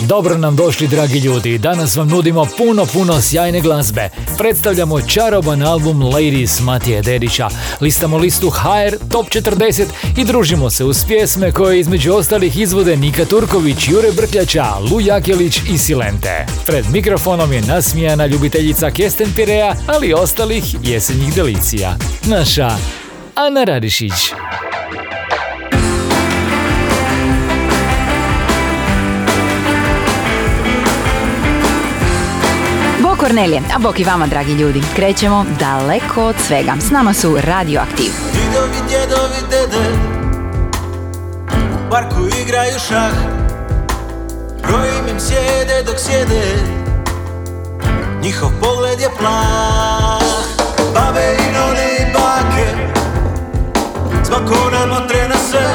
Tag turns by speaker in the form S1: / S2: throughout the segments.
S1: Dobro nam došli, dragi ljudi. Danas vam nudimo puno, puno sjajne glazbe. Predstavljamo čaroban album Ladies Matije Dedića. Listamo listu HR Top 40 i družimo se uz pjesme koje između ostalih izvode Nika Turković, Jure Brkljača, Lu Jakelić i Silente. Pred mikrofonom je nasmijana ljubiteljica Kesten Pirea, ali ostalih jesenjih delicija. Naša Ana Radišić.
S2: Kornelije, a bok i vama dragi ljudi. Krećemo daleko od svega. S nama su Radioaktiv.
S3: Didovi, djedovi, dede. U parku igraju šah. Brojim im sjede dok sjede. Njihov pogled je plah. Babe i none i bake. Svako nam tre na sve.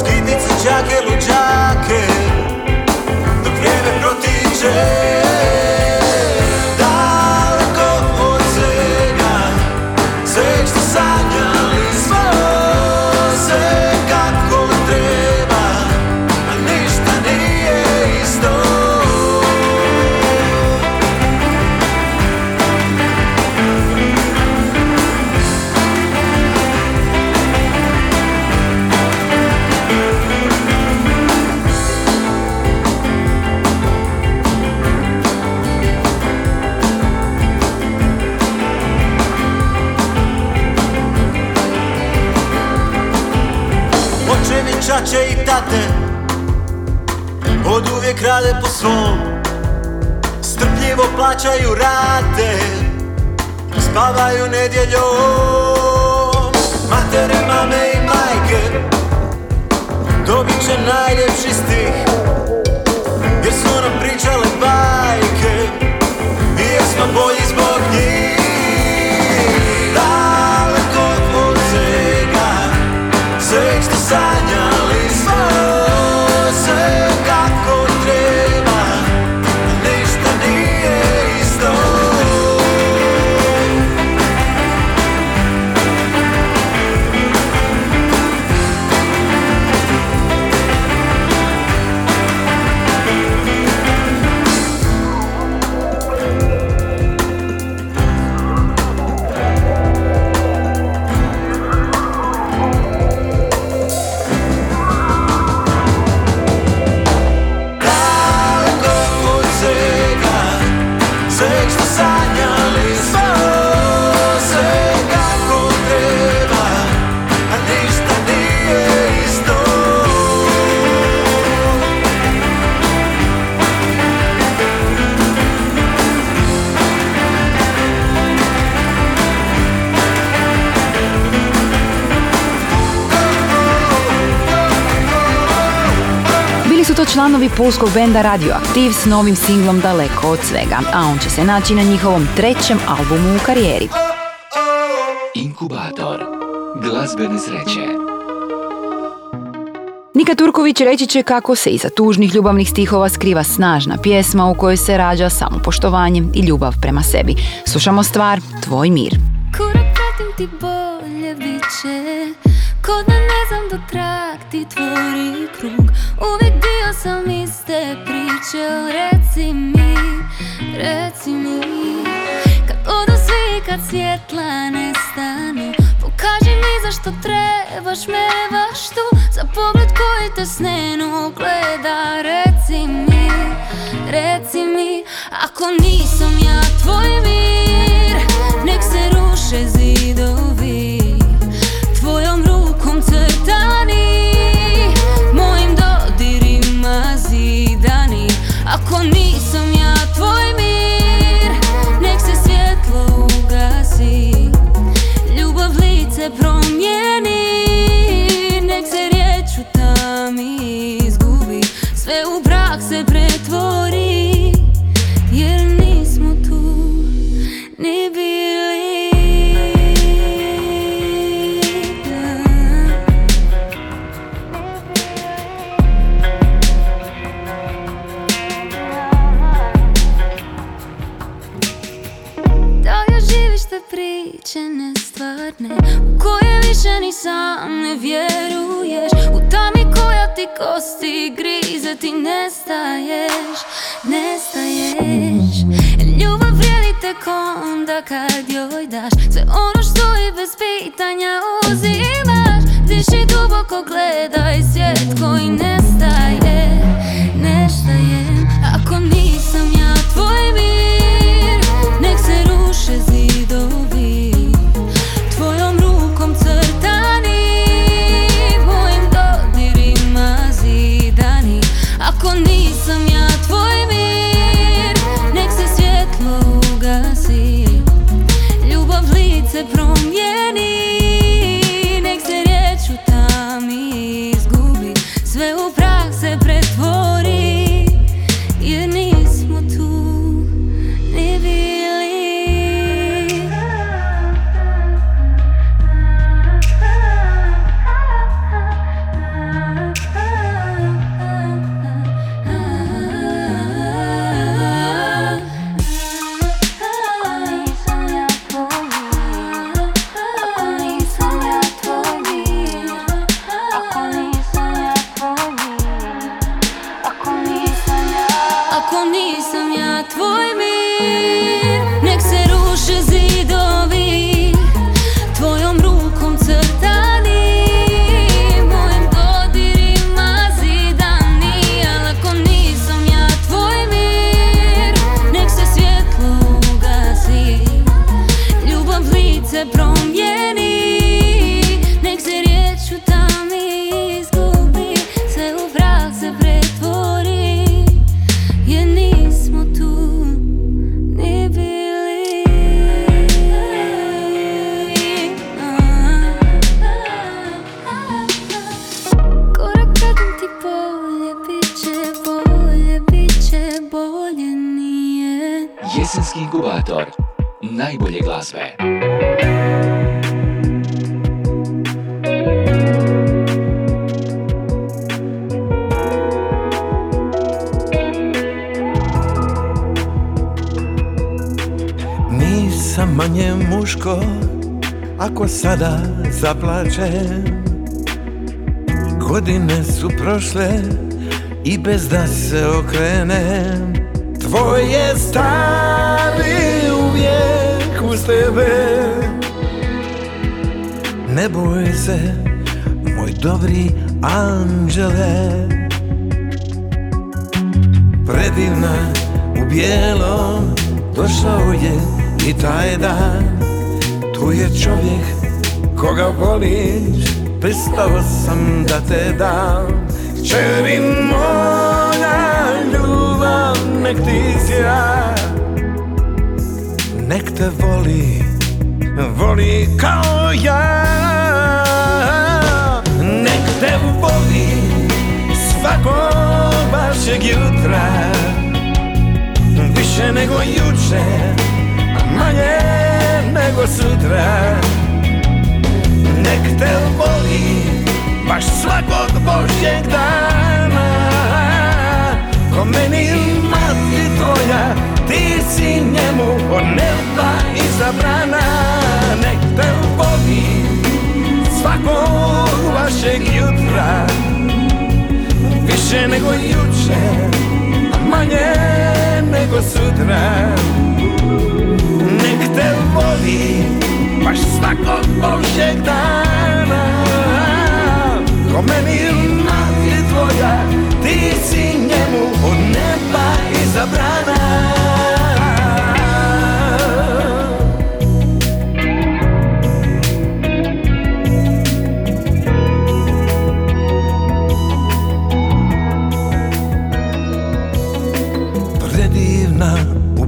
S3: Skidnice, čake, luđake. Dok vrijeme protiče rade po svom. Strpljivo plaćaju rate Spavaju nedjeljom. Matere, mame i majke Dobit će najljepši stih
S2: to članovi pulskog benda Radioaktiv s novim singlom Daleko od svega, a on će se naći na njihovom trećem albumu u karijeri.
S4: Inkubator glazbene sreće.
S2: Nika Turković reći će kako se iza tužnih ljubavnih stihova skriva snažna pjesma u kojoj se rađa samopoštovanje i ljubav prema sebi. Slušamo stvar Tvoj mir.
S5: Korak pratim ti bolje bit će Ko da ne znam do trag ti tvori krug Uvijek dio sam iste priče Reci mi, reci mi. Kad odu svi, kad svjetla nestanu Pokaži mi zašto trebaš me baš tu Za pogled koji te snenu gleda Reci mi, reci mi Ako nisam ja tvoj mir Nek se ruše zidovi strah se pretvori Jer nismo tu ni bili. Da još živiš te priče nestvarne U koje više ni sam ne vjeruj? Kosti grize ti nestaješ Nestaješ. Ljubav vrijedi tek onda kad joj daš Sve ono što i bez pitanja uzimaš. Diši duboko gledaj svijet koji nestaje Nestaje. Ako nisam ja tvoj mir ako
S6: sada zaplačem Godine su prošle i bez da se okrenem. Tvoj je stari uvijek uz tebe. Ne boj se, moj dobri anđele. Predivna u bijelom došao je i taj dan. Tu je čovjek koga voliš Pristao sam da te dam. Čeri moja ljubav nek ti sja Nek te voli, voli kao ja. Nek te voli svakog vašeg jutra. Više nego juče, a manje nego sutra Nek te voli baš svakog božjeg dana. Ko meni mati tvoja, ti si njemu od neba izabrana. Nek te voli svakog vašeg jutra Više nego juče, a manje nego sutra. Nek te voli baš svakog božjeg dana. Ko meni mati tvoja, ti si njemu od neba izabrana.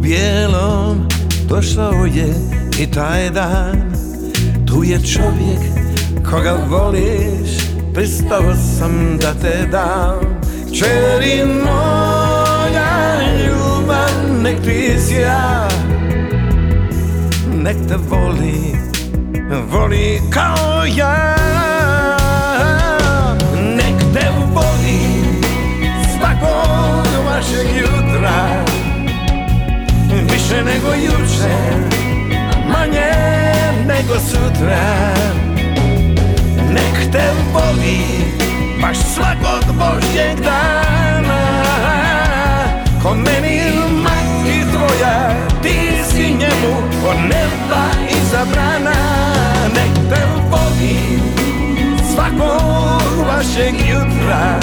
S6: Bijelom došao je i taj dan Tu je čovjek koga voliš Pristao sam da te dam. Čeri moja ljubav nek ti sja Nek te voli, voli kao ja. Nek te voli svakog vašeg jutra. Više nego juče, a manje nego sutra. Nek te voli baš svakog Božjeg dana. Ko meni mati tvoja, ti si njemu od neba izabrana Nek te voli svakog vašeg jutra.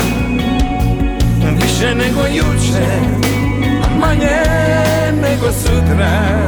S6: Više nego juče, a manje nego sutra.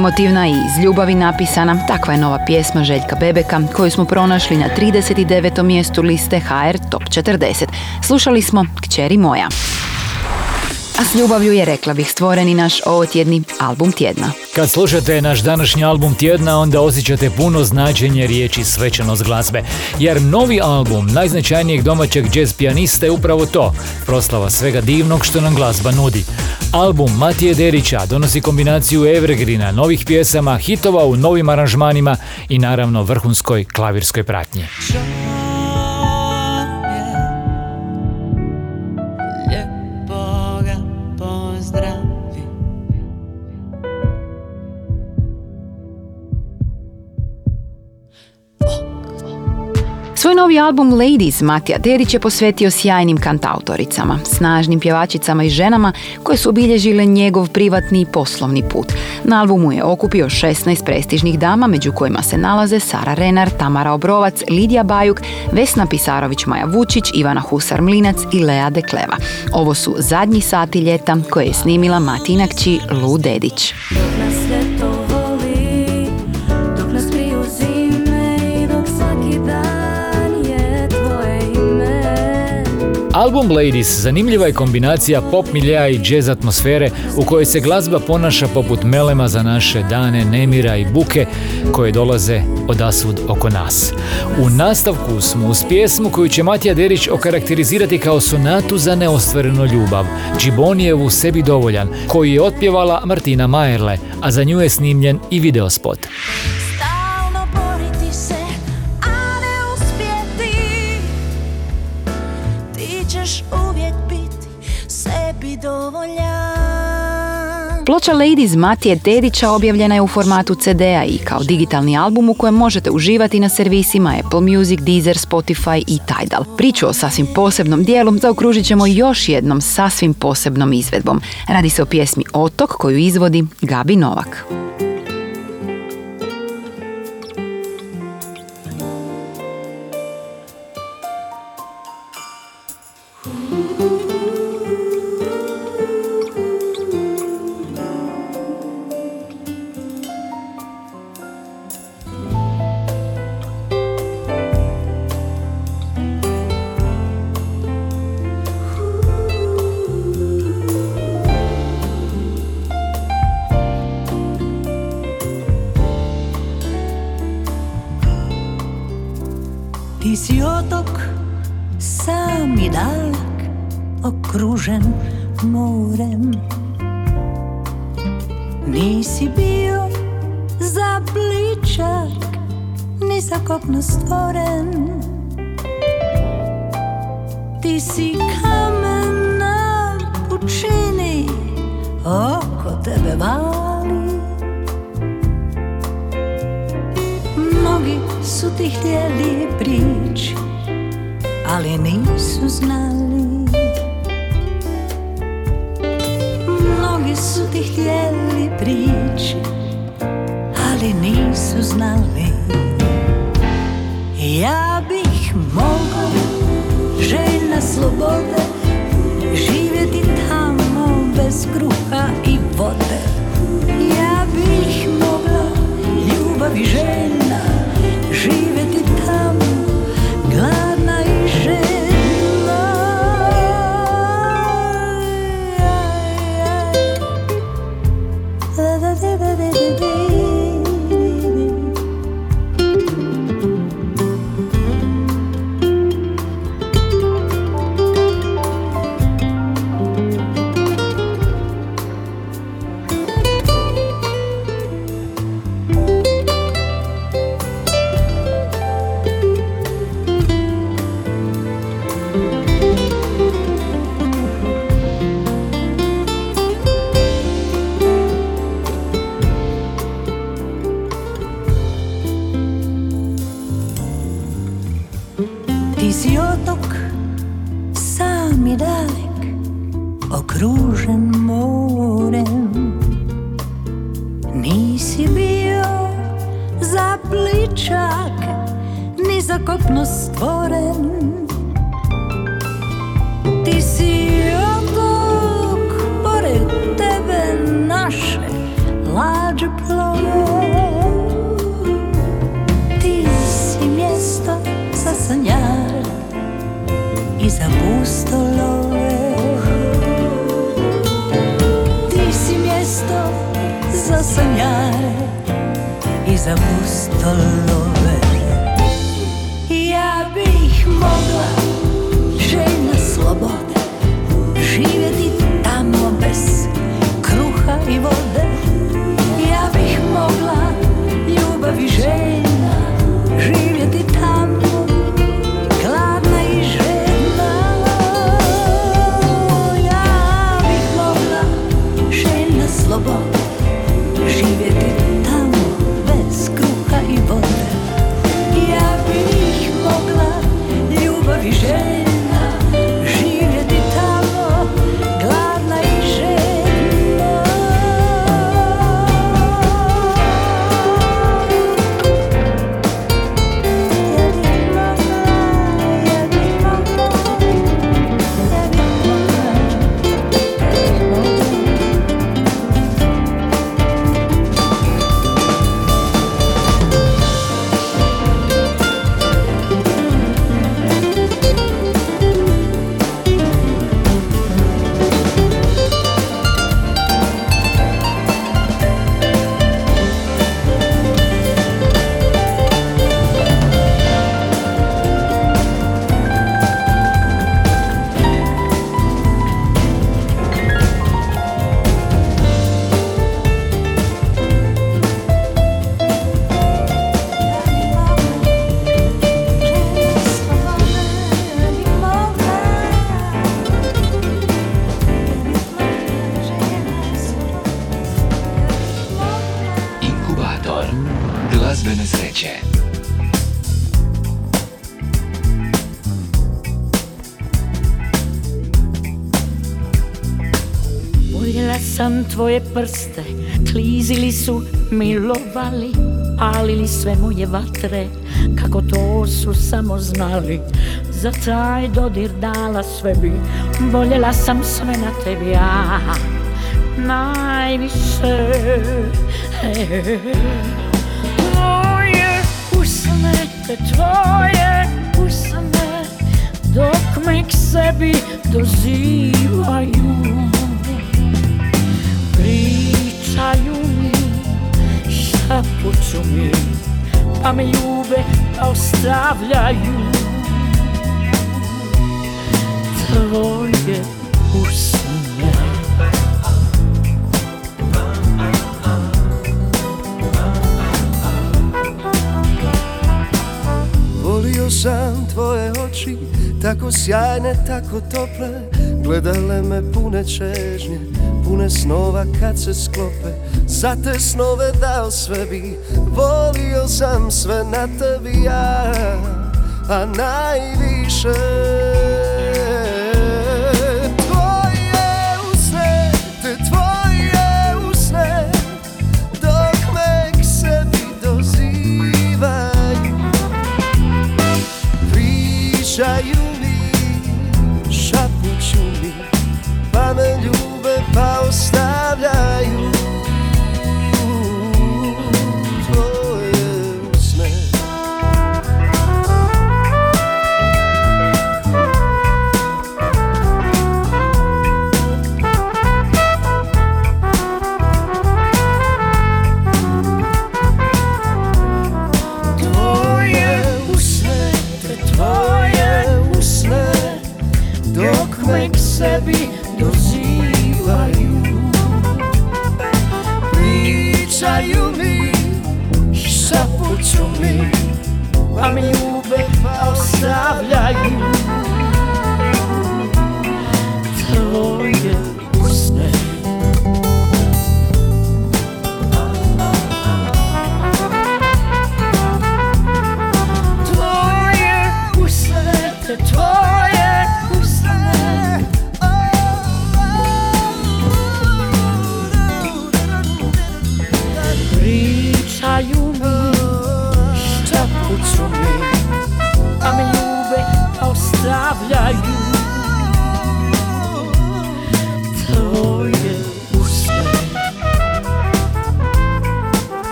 S2: Emotivna i iz ljubavi napisana, takva je nova pjesma Željka Bebeka koju smo pronašli na 39. mjestu liste HR Top 40. Slušali smo Kćeri moja. A s ljubavlju je, rekla bih, stvoren i naš ovotjedni album tjedna.
S1: Kad slušate naš današnji album tjedna, onda osjećate puno značenje riječi svečanost glazbe. Jer novi album najznačajnijeg domaćeg jazz pijanista je upravo to, proslava svega divnog što nam glazba nudi. Album Matije Derića donosi kombinaciju evergrina, novih pjesama, hitova u novim aranžmanima i naravno vrhunskoj klavirskoj pratnji.
S2: Novi album Ladies Matija Derić je posvetio sjajnim kantautoricama, snažnim pjevačicama i ženama koje su obilježile njegov privatni i poslovni put. Na albumu je okupio 16 prestižnih dama, među kojima se nalaze Sara Renar, Tamara Obrovac, Lidija Bajuk, Vesna Pisarović, Maja Vučić, Ivana Husar Mlinac i Lea Dekleva. Ovo su zadnji sati ljeta koje je snimila Matina kći Lu Dedić.
S1: Album Ladies zanimljiva je kombinacija pop miljeja i jazz atmosfere u kojoj se glazba ponaša poput melema za naše dane nemira i buke koje dolaze od asud oko nas. U nastavku smo uz pjesmu koju će Matija Derić okarakterizirati kao sonatu za neostvarenu ljubav, Džibonijevu sebi dovoljan, koji je otpjevala Martina Majerle, a za nju je snimljen i videospot.
S2: Ploča Ladies Matije Dedića objavljena je u formatu CD-a i kao digitalni album u kojem možete uživati na servisima Apple Music, Deezer, Spotify i Tidal. Priču o sasvim posebnom dijelu zaokružit ćemo još jednom sasvim posebnom izvedbom. Radi se o pjesmi Otok koju izvodi Gabi Novak.
S7: Bio za pličak ni za kopno stvoren. Ti si kamen na pučini oko tebe vali. Mnogi su ti htjeli prići, ali nisu znali Mnogi su ti htjeli prići, ali nisu znali. Ja bih mogla željna slobode Živjeti tamo bez kruha i vode. Ja bih mogla ljubavi željna Živjeti tamo za pličak, ni za kopno stvoren. Ti si otok, pored tebe naše lađe plove. Ti si mjesto za sanjare i za pustolove. Ti si mjesto za sanjare i za pustolove Ja bih mogla željna slobode Živjeti tamo bez kruha i vode
S8: sam tvoje prste, klizili su, milovali, palili sve moje vatre, kako to su samo znali. Za taj dodir dala sve bi, voljela sam sve na tebi, ja, najviše. Tvoje usne, te tvoje usne, dok me k sebi dozivaju. Pričaju mi, šapuću mi, pa me ljube, pa ostavljaju. Tvoje usne.
S9: Volio sam tvoje oči, tako sjajne, tako tople Gledale me pune čežnje, pune snova kad se sklope Za te snove dao sve bi, volio sam sve na tebi ja A najviše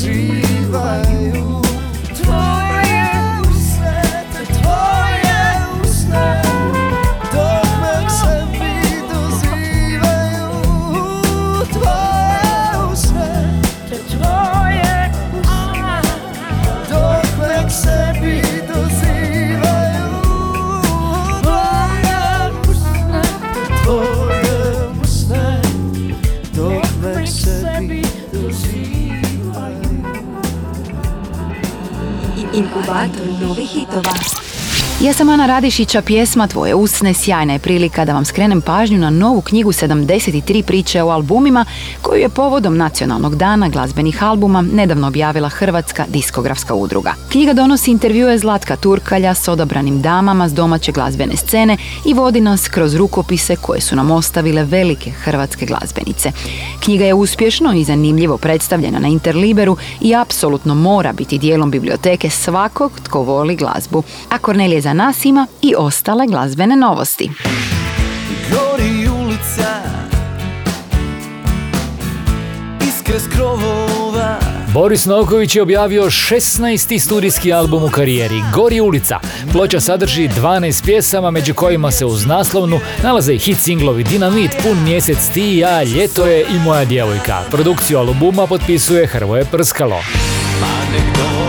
S9: dozivaju Tvoje
S2: Inkubator novih hitova. Ja sam Ana Radišića, pjesma Tvoje usne sjajna je prilika da vam skrenem pažnju na novu knjigu 73 priče o albumima koju je povodom Nacionalnog dana glazbenih albuma nedavno objavila Hrvatska diskografska udruga. Knjiga donosi intervjue Zlatka Turkalja s odabranim damama s domaće glazbene scene i vodi nas kroz rukopise koje su nam ostavile velike hrvatske glazbenice. Knjiga je uspješno i zanimljivo predstavljena na Interliberu i apsolutno mora biti dijelom biblioteke svakog tko voli glazbu. A Kornelije za nas ima i ostale glazbene novosti.
S6: Gori ulica krovova
S1: Boris Novković je objavio 16. studijski album u karijeri, Gori ulica. Ploča sadrži 12 pjesama, među kojima se uz naslovnu nalaze i hit singlovi Dinamit, Pun mjesec ti i ja, Ljeto je i moja djevojka. Produkciju albuma potpisuje Hrvoje Prskalo.
S6: Pa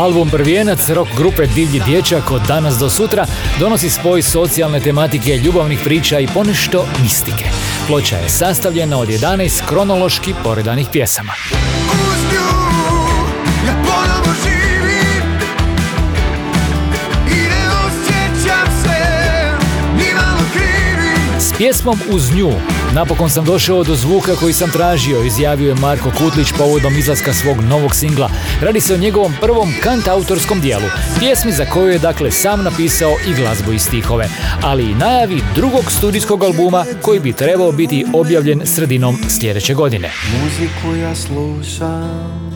S1: Album Prvijenac rock grupe Divlji dječak od danas do sutra donosi spoj socijalne tematike, ljubavnih priča i ponešto mistike. Ploča je sastavljena od 11 kronološki poredanih pjesama. Pjesmom Uz nju napokon sam došao do zvuka koji sam tražio, izjavio je Marko Kutlić povodom izlaska svog novog singla. Radi se o njegovom prvom kant-autorskom dijelu, pjesmi za koju je dakle sam napisao i glazbu i stihove, ali i najavi drugog studijskog albuma koji bi trebao biti objavljen sredinom sljedeće godine.
S6: Muziku ja slušam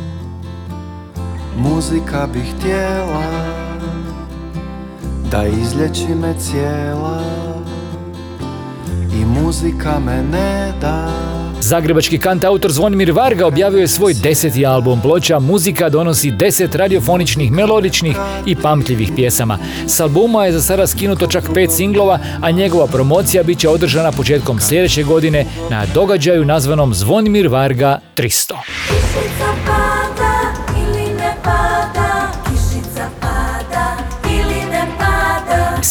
S6: Muzika bih htjela Da izlječi me cijela muzika me ne da
S1: Zagrebački kantautor Zvonimir Varga objavio je svoj deseti album ploča Muzika donosi deset radiofoničnih, melodičnih i pamtljivih pjesama. S albuma je za sada skinuto čak pet singlova, a njegova promocija bit će održana početkom sljedeće godine na događaju nazvanom Zvonimir Varga 300.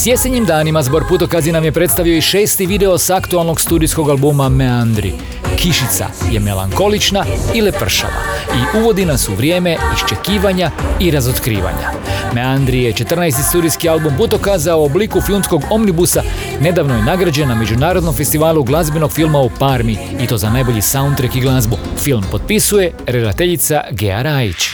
S1: S jesenjim danima zbor Putokazi nam je predstavio i šesti video s aktualnog studijskog albuma Meandri. Kišica je melankolična i lepršava i uvodi nas u vrijeme iščekivanja i razotkrivanja. Meandri je 14. studijski album Putokaza u obliku filmskog omnibusa nedavno je nagrađen na Međunarodnom festivalu glazbenog filma u Parmi i to za najbolji soundtrack i glazbu. Film potpisuje redateljica Gea Rajić.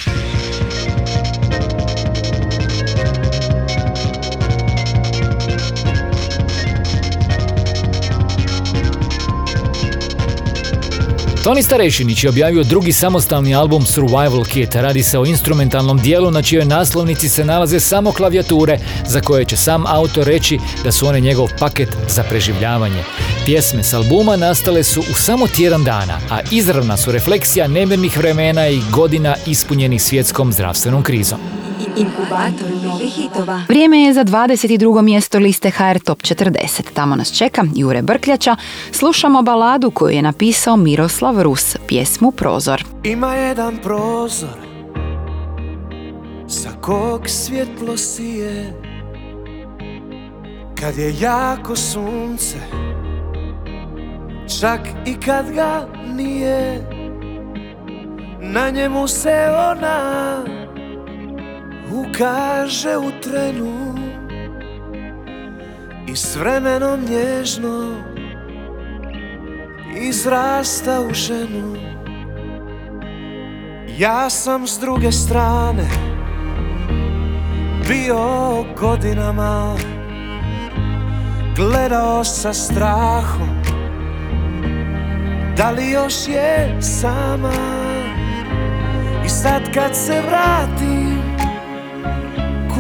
S1: Toni Starešinić je objavio drugi samostalni album Survival Kit. Radi se o instrumentalnom dijelu na čijoj naslovnici se nalaze samo klavijature za koje će sam autor reći da su one njegov paket za preživljavanje. Pjesme s albuma nastale su u samo tjedan dana, a izravna su refleksija nemirnih vremena i godina ispunjenih svjetskom zdravstvenom krizom.
S2: Inkubator novih hitova. Vrijeme je za 22. mjesto liste HR Top 40. Tamo nas čeka Jure Brkljača. Slušamo baladu koju je napisao Miroslav Rus, pjesmu Prozor.
S6: Ima jedan prozor Sa kog svjetlo sije Kad je jako sunce Čak i kad ga nije Na njemu se ona Ukaže u trenu I s vremenom nježno Izrasta u ženu. Ja sam s druge strane Bio godinama Gledao sa strahom Da li još je sama. I sad kad se vratim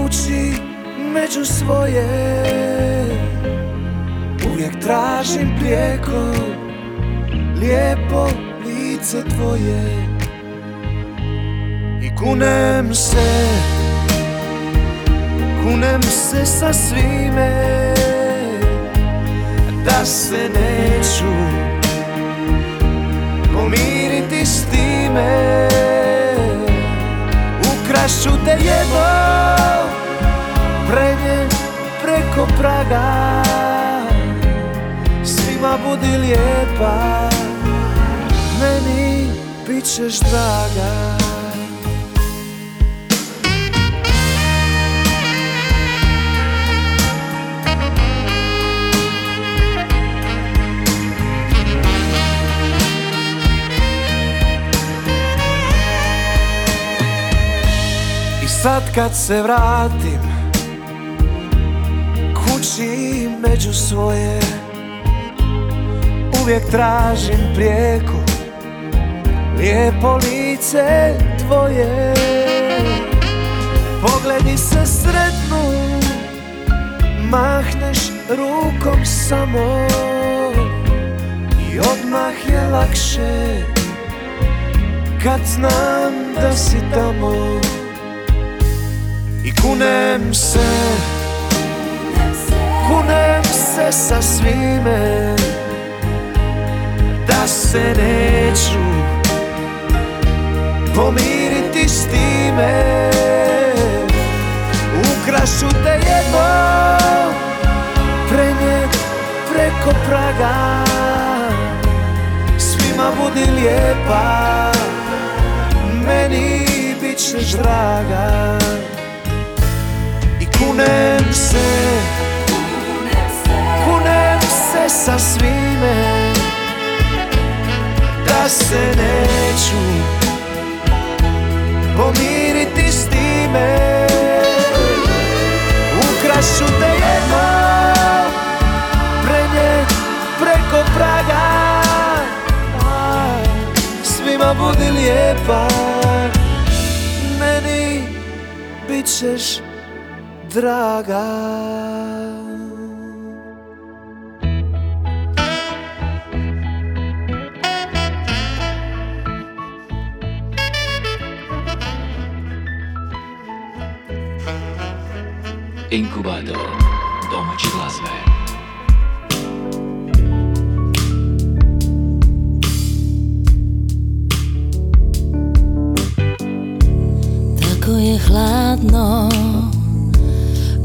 S6: Kući među svoje. Uvijek tražim prijeko Lijepo lice tvoje. I kunem se Kunem se sa svime Da se neću Pomiriti s time budi lijepa Meni bit ćeš draga. I sad kad se vratim Kući među svoje Uvijek tražim prijeko. Lijepo lice tvoje. Pogledi se sretnu Mahneš rukom samo. I odmah je lakše Kad znam da si tamo. I kunem se Kunem se sa svime se neću Pomiriti s time. Ukrašu te jedno Prenjet preko praga. Svima budi lijepa Meni bit ćeš draga. I kunem se Kunem se sa svime Da se neću Pomiriti s time. Ukrašu te jedno Prenjet preko praga. Svima budi lijepa. Meni bit ćeš draga
S10: Inkubator. Domaće glazbe.
S11: Tako je hladno.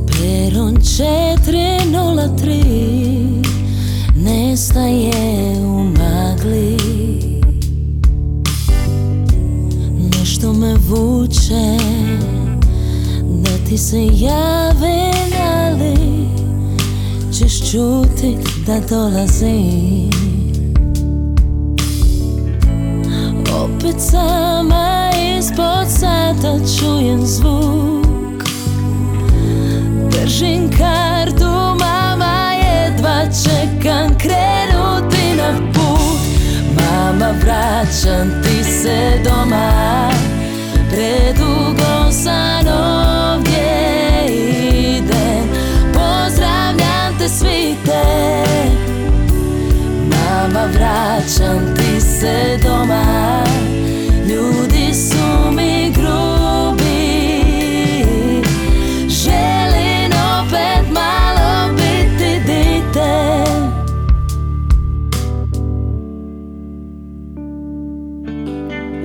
S11: Peron 403 Nestaje u magli. Nešto me vuče Ti se javim Ali Ćeš čutit da dolazim. Opet sama ispod sata čujem zvuk. Držim kartu, mama jedva čekam krenuti na put. Mama vraćam ti se doma. Predugo sam vraćam ti se doma. Ljudi su mi grubi. Želim opet malo biti dite.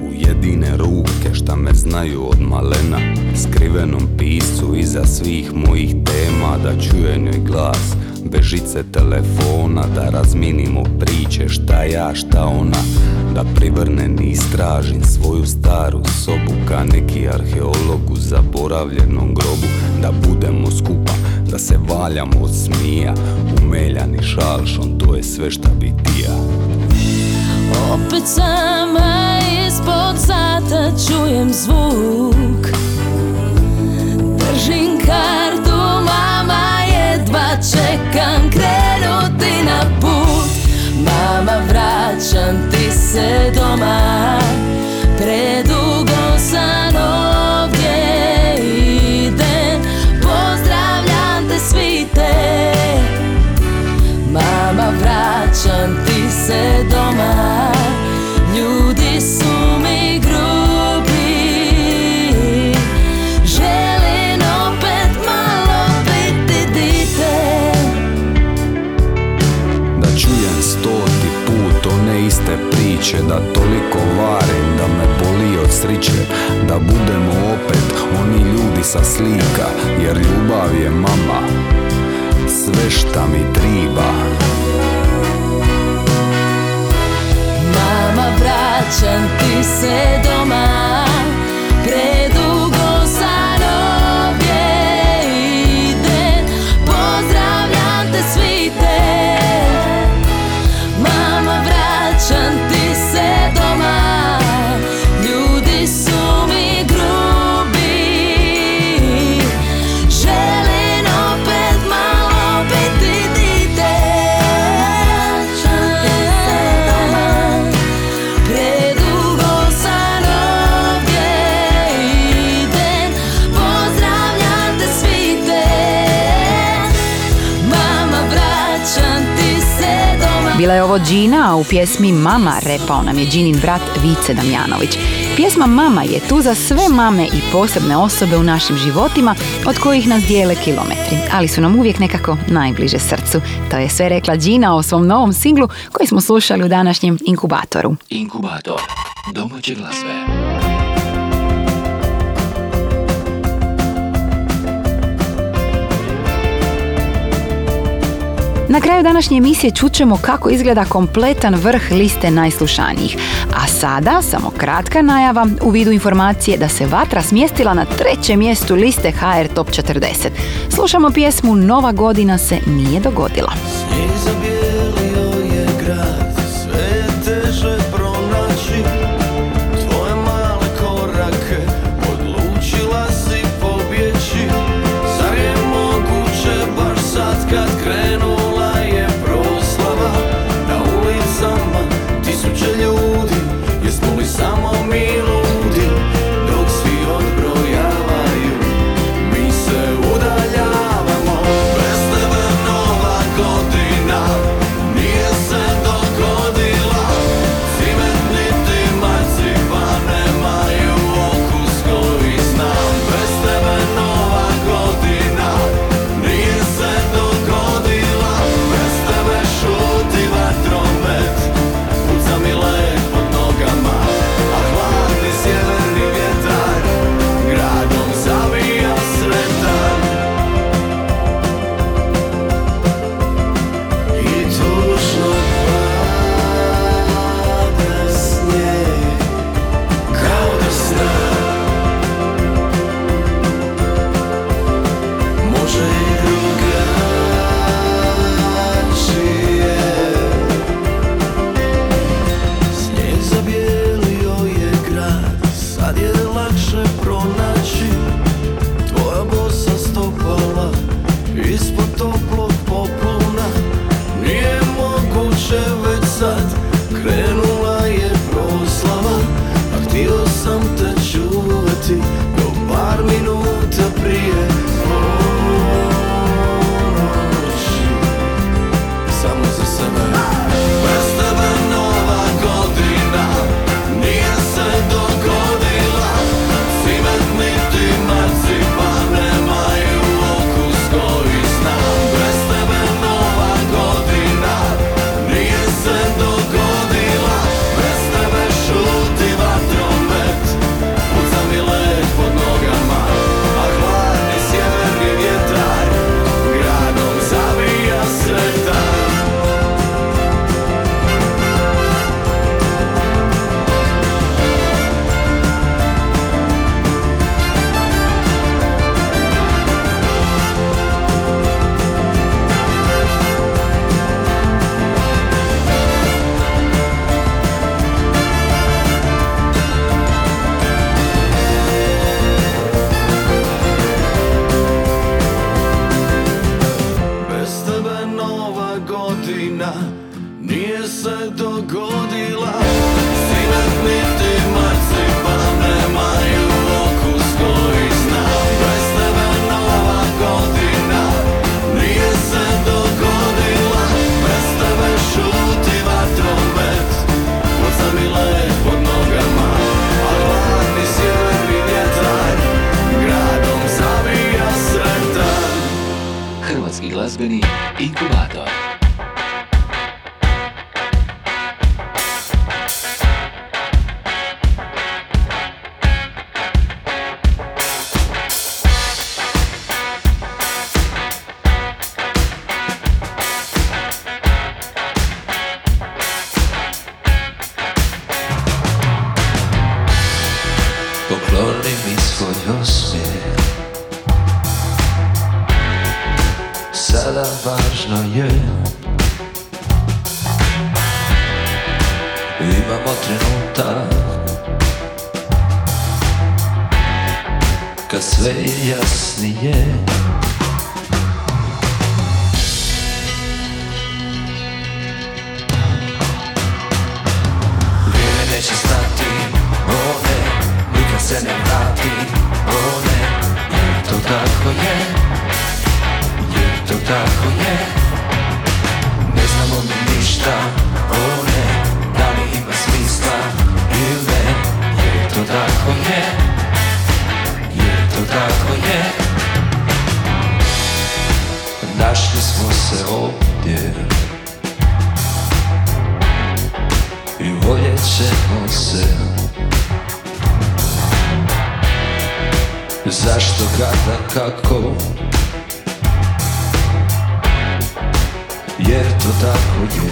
S12: U jedine ruke šta me znaju od malena Skrivenom piscu iza svih mojih tema Da čuje njoj glas bez žice telefona Da razminimo priče šta ja šta ona. Da privrnen i istražim svoju staru sobu Ka neki arheolog u zaboravljenom grobu. Da budemo skupa, da se valjamo od smija. Umeljani šalšon, to je sve šta bi ti ja.
S11: Opet sama ispod sata čujem zvuk. Držim jedva čekam krenuti na put. Mama vraćam ti se doma. Predugo sam
S12: Da budemo opet oni ljudi sa slika Jer ljubav je mama Sve šta mi triba.
S11: Mama vraćam ti se doma
S2: ovo Gina, a u pjesmi Mama repao nam je Ginin brat Vice Damjanović. Pjesma Mama je tu za sve mame i posebne osobe u našim životima od kojih nas dijele kilometri, ali su nam uvijek nekako najbliže srcu. To je sve rekla Gina o svom novom singlu koji smo slušali u današnjem inkubatoru.
S10: Inkubator domaće.
S2: Na kraju današnje emisije čućemo kako izgleda kompletan vrh liste najslušanijih. A sada samo kratka najava u vidu informacije da se Vatra smjestila na trećem mjestu liste HR Top 40. Slušamo pjesmu Nova godina se nije dogodila.
S10: O ne, jer to tako je, jer to tako je. Ne znamo mi ništa, o ne, da li ima smisla ili ne, jer to tako je, jer to tako je. Našli smo se ovdje. I voljet ćemo se Zašto, kada, kako? Jer to tako je.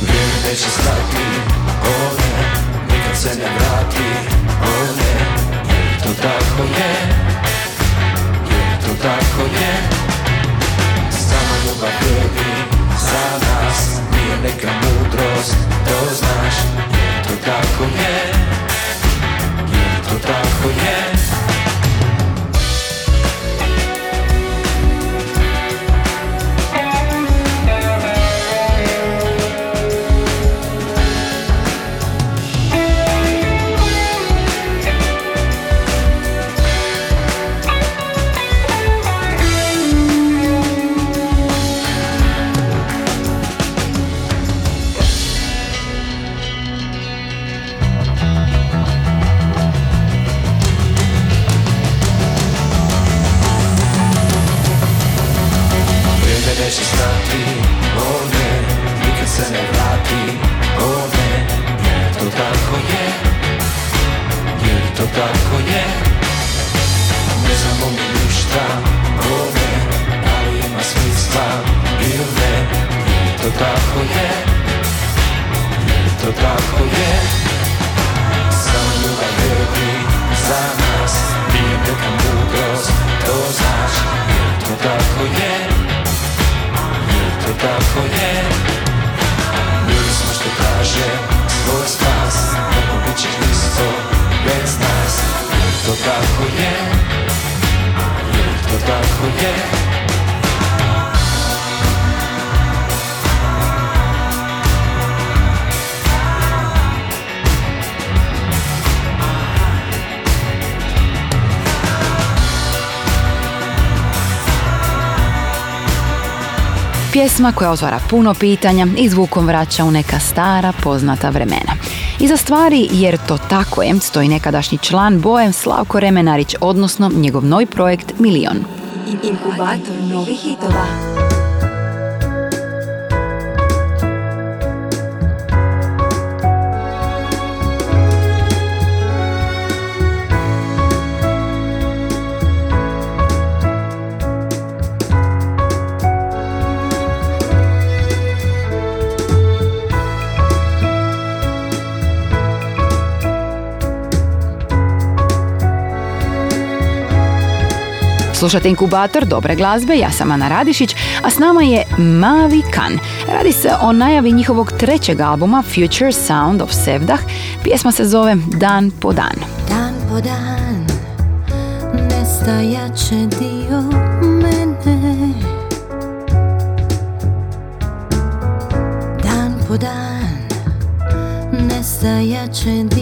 S10: Vrijeme neće stati, o ne Nikad se ne vrati, o ne Jer to tako je. Jer to tako je. Samo ljubav vrijedi za nas Nije neka mudrost, to znaš Jer to tako je Jer to
S2: Pjesma koja otvara puno pitanja i zvukom vraća u neka stara poznata vremena. Iza stvari, jer to tako je, stoji nekadašnji član Bojem Slavko Remenarić, odnosno njegov novi projekt Milion.
S13: Inkubator novih hitova.
S2: Slušate inkubator dobre glazbe, ja sam Ana Radišić, a s nama je Mavi Kan. Radi se o najavi njihovog trećeg albuma Future Sound of Sevdah. Pjesma se zove Dan po dan.
S14: Dan po dan Nestajaće dio mene Dan po dan Nestajaće dio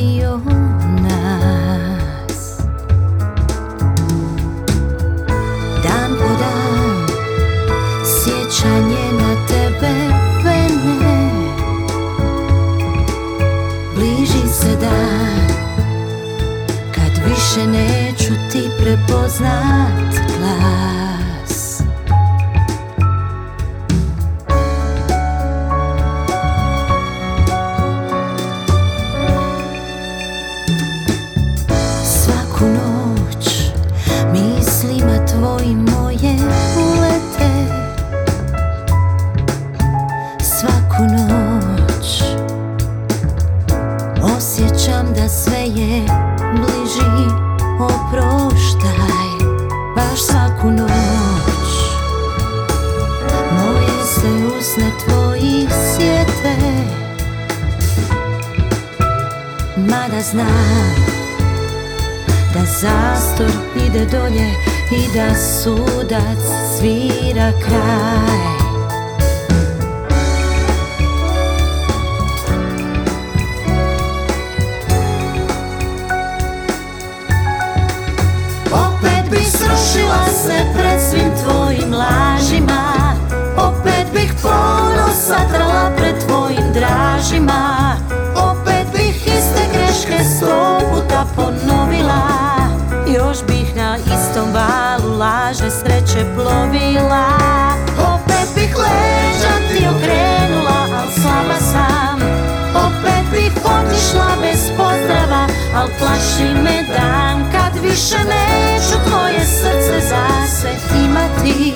S14: plaši me dan kad više neću tvoje srce za se imati.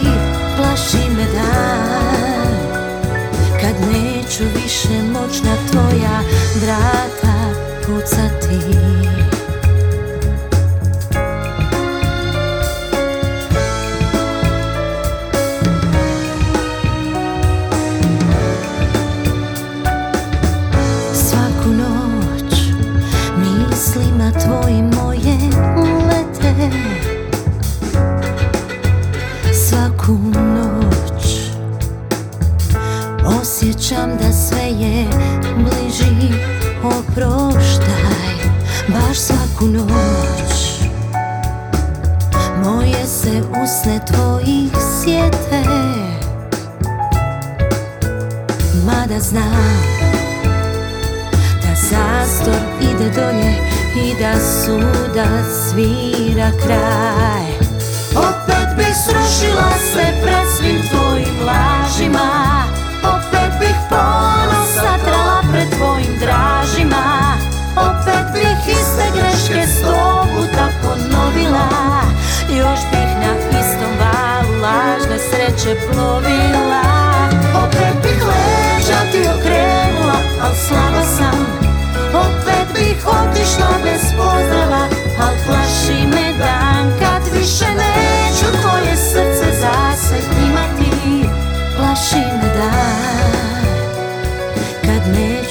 S14: Plaši me dan kad neću više moć, moćna tvoja vrata kucati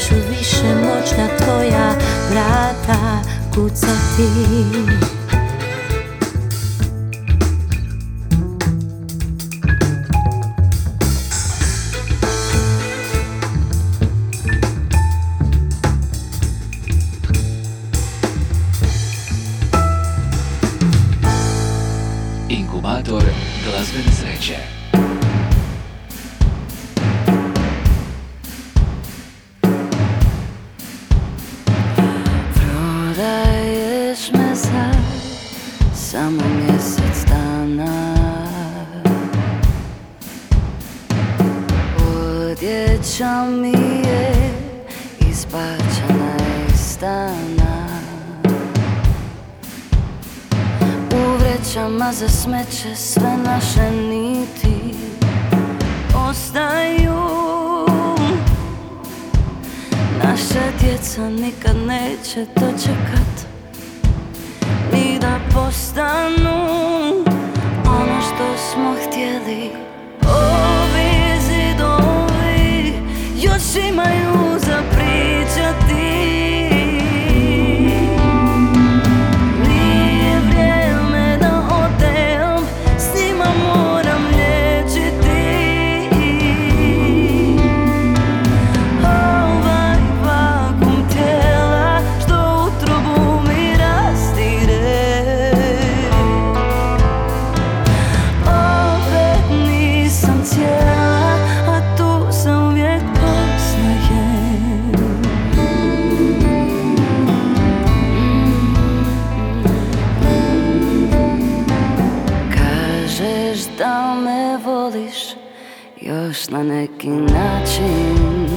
S14: Neću više moćna tvoja vrata kucati.
S11: još na neki način.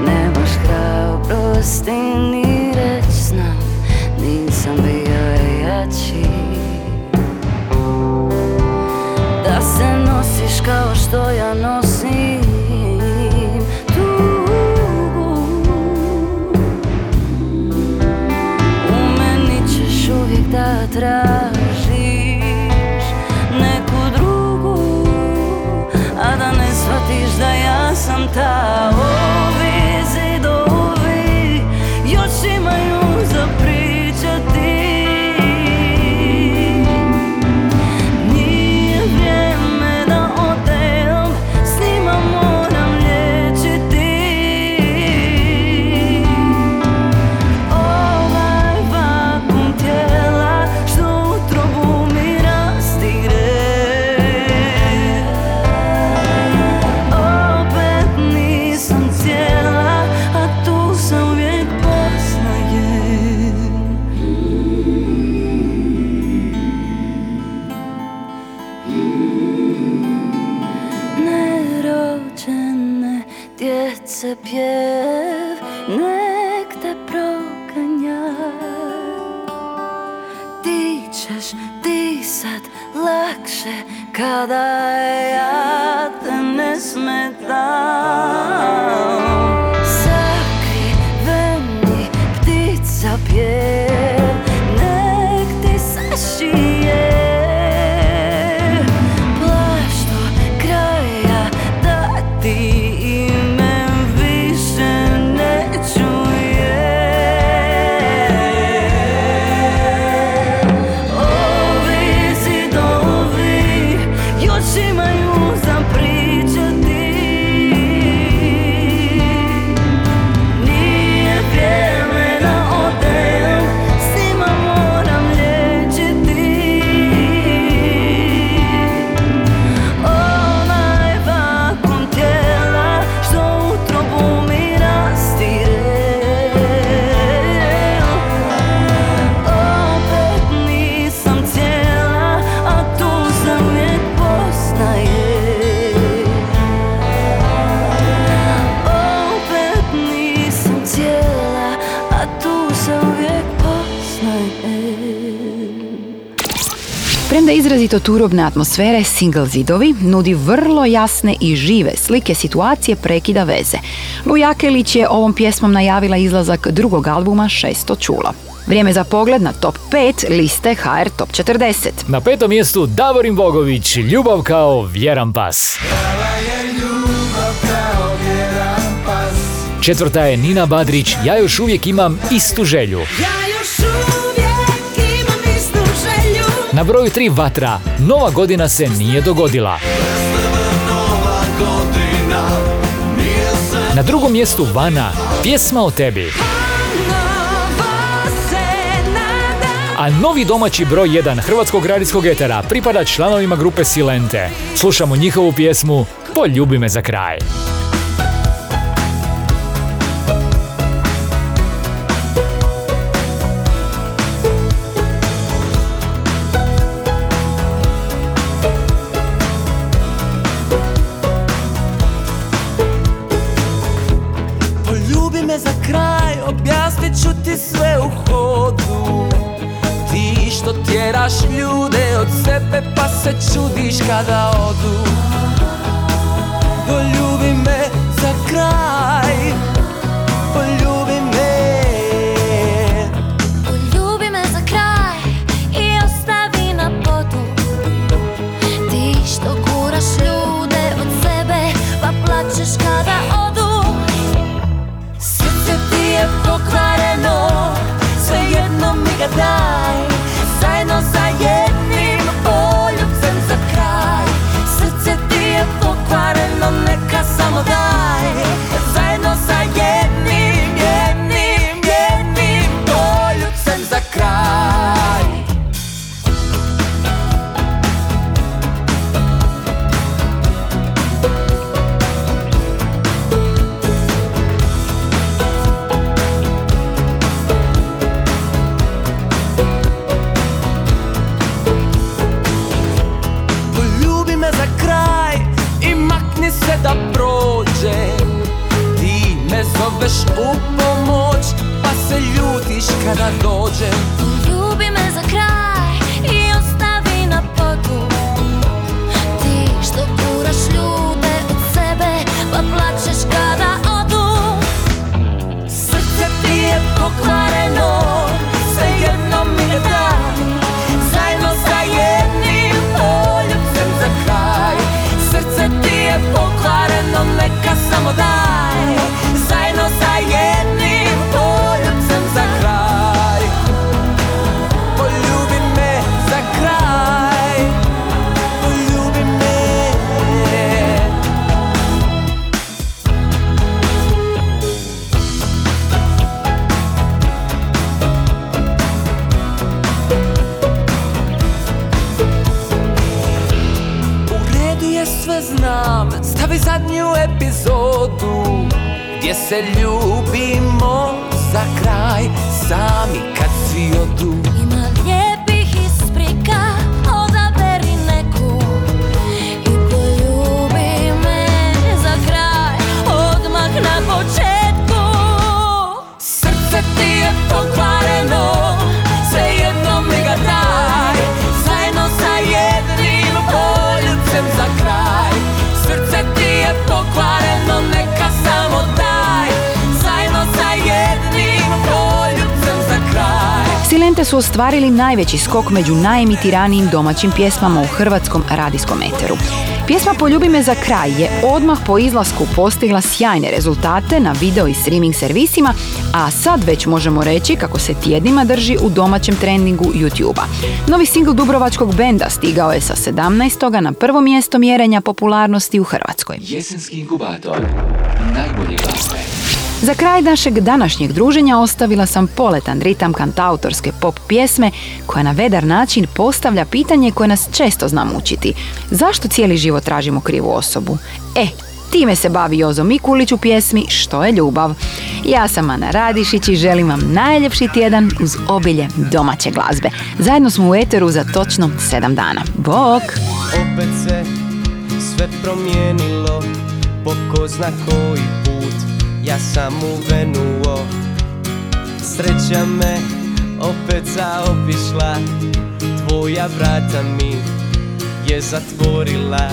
S11: Nemaš hrabrosti ni reć znam Nisam bio jači. Da se nosiš kao što ja nosim
S15: tu U meni ćeš uvijek da traži
S11: たを turobne atmosfere single zidovi nudi vrlo jasne i žive slike situacije prekida veze. Lujakelić je ovom pjesmom najavila izlazak drugog albuma Šesto čula. Vrijeme za pogled na top 5 liste HR Top 40.
S16: Na petom mjestu Davorin Bogović, Ljubav kao vjeran pas. Četvrta je Nina Badrić, ja još uvijek imam istu želju. Na broju 3 Vatra, nova godina se nije dogodila. Na drugom mjestu Vana, pjesma o tebi. A novi domaći broj 1 Hrvatskog radijskog etera pripada članovima grupe Silente. Slušamo njihovu pjesmu Poljubi me za kraj.
S17: Se
S16: ljubimo za kraj. Sami
S2: su ostvarili najveći skok među najemitiranijim domaćim pjesmama u hrvatskom radijskom eteru. Pjesma Poljubi me za kraj je odmah po izlasku postigla sjajne rezultate na video i streaming servisima, a sad već možemo reći kako se tjednima drži u domaćem trendingu YouTube-a. Novi singl Dubrovačkog benda stigao je sa 17. na prvo mjesto mjerenja popularnosti u Hrvatskoj.
S4: Jesenski inkubator. Najbolje glazbe.
S2: Za kraj našeg današnjeg druženja ostavila sam poletan ritam kantautorske pop pjesme koja na vedar način postavlja pitanje koje nas često zna mučiti. Zašto cijeli život tražimo krivu osobu? E, time se bavi Jozo Mikulić u pjesmi Što je ljubav. Ja sam Ana Radišić i želim vam najljepši tjedan uz obilje domaće glazbe. Zajedno smo u Eteru za točno 7 dana. Bok!
S18: Opet se sve promijenilo Po ko zna koji Ja sam uvenuo Sreća me opet zaobišla. Tvoja vrata mi je zatvorila.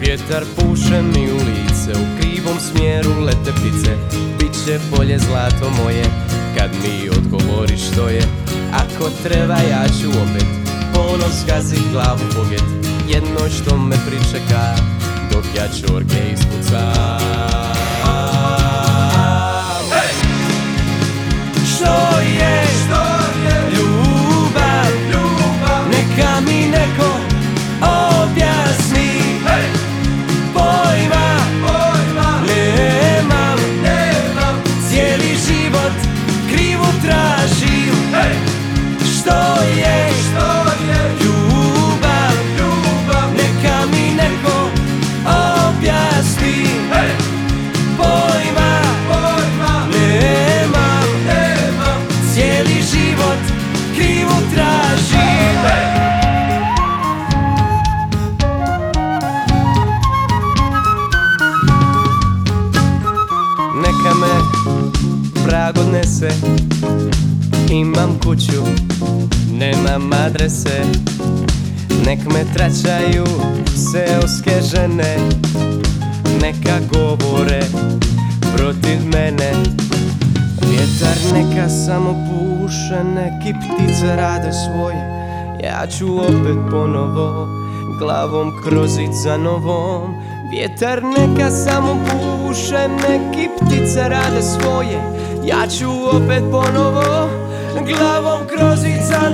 S18: Vjetar puše mi u lice U krivom smjeru lete ptice. Biće bolje zlato moje Kad mi odgovoriš što je. Ako treba ja ću opet Ponos gazit glavu pogled Jedno što me pričeka Dok ja čorke ispucam Što vrag odnese. Imam kuću, nemam adrese. Nek me tračaju seoske žene. Neka govore protiv mene. Vjetar neka samo puše, neki ptice rade svoje. Ja ću opet ponovo, glavom krozit za novom Vjetar neka samo puše, neki ptice rade svoje. Ja ću opet ponovo, glavom krozit za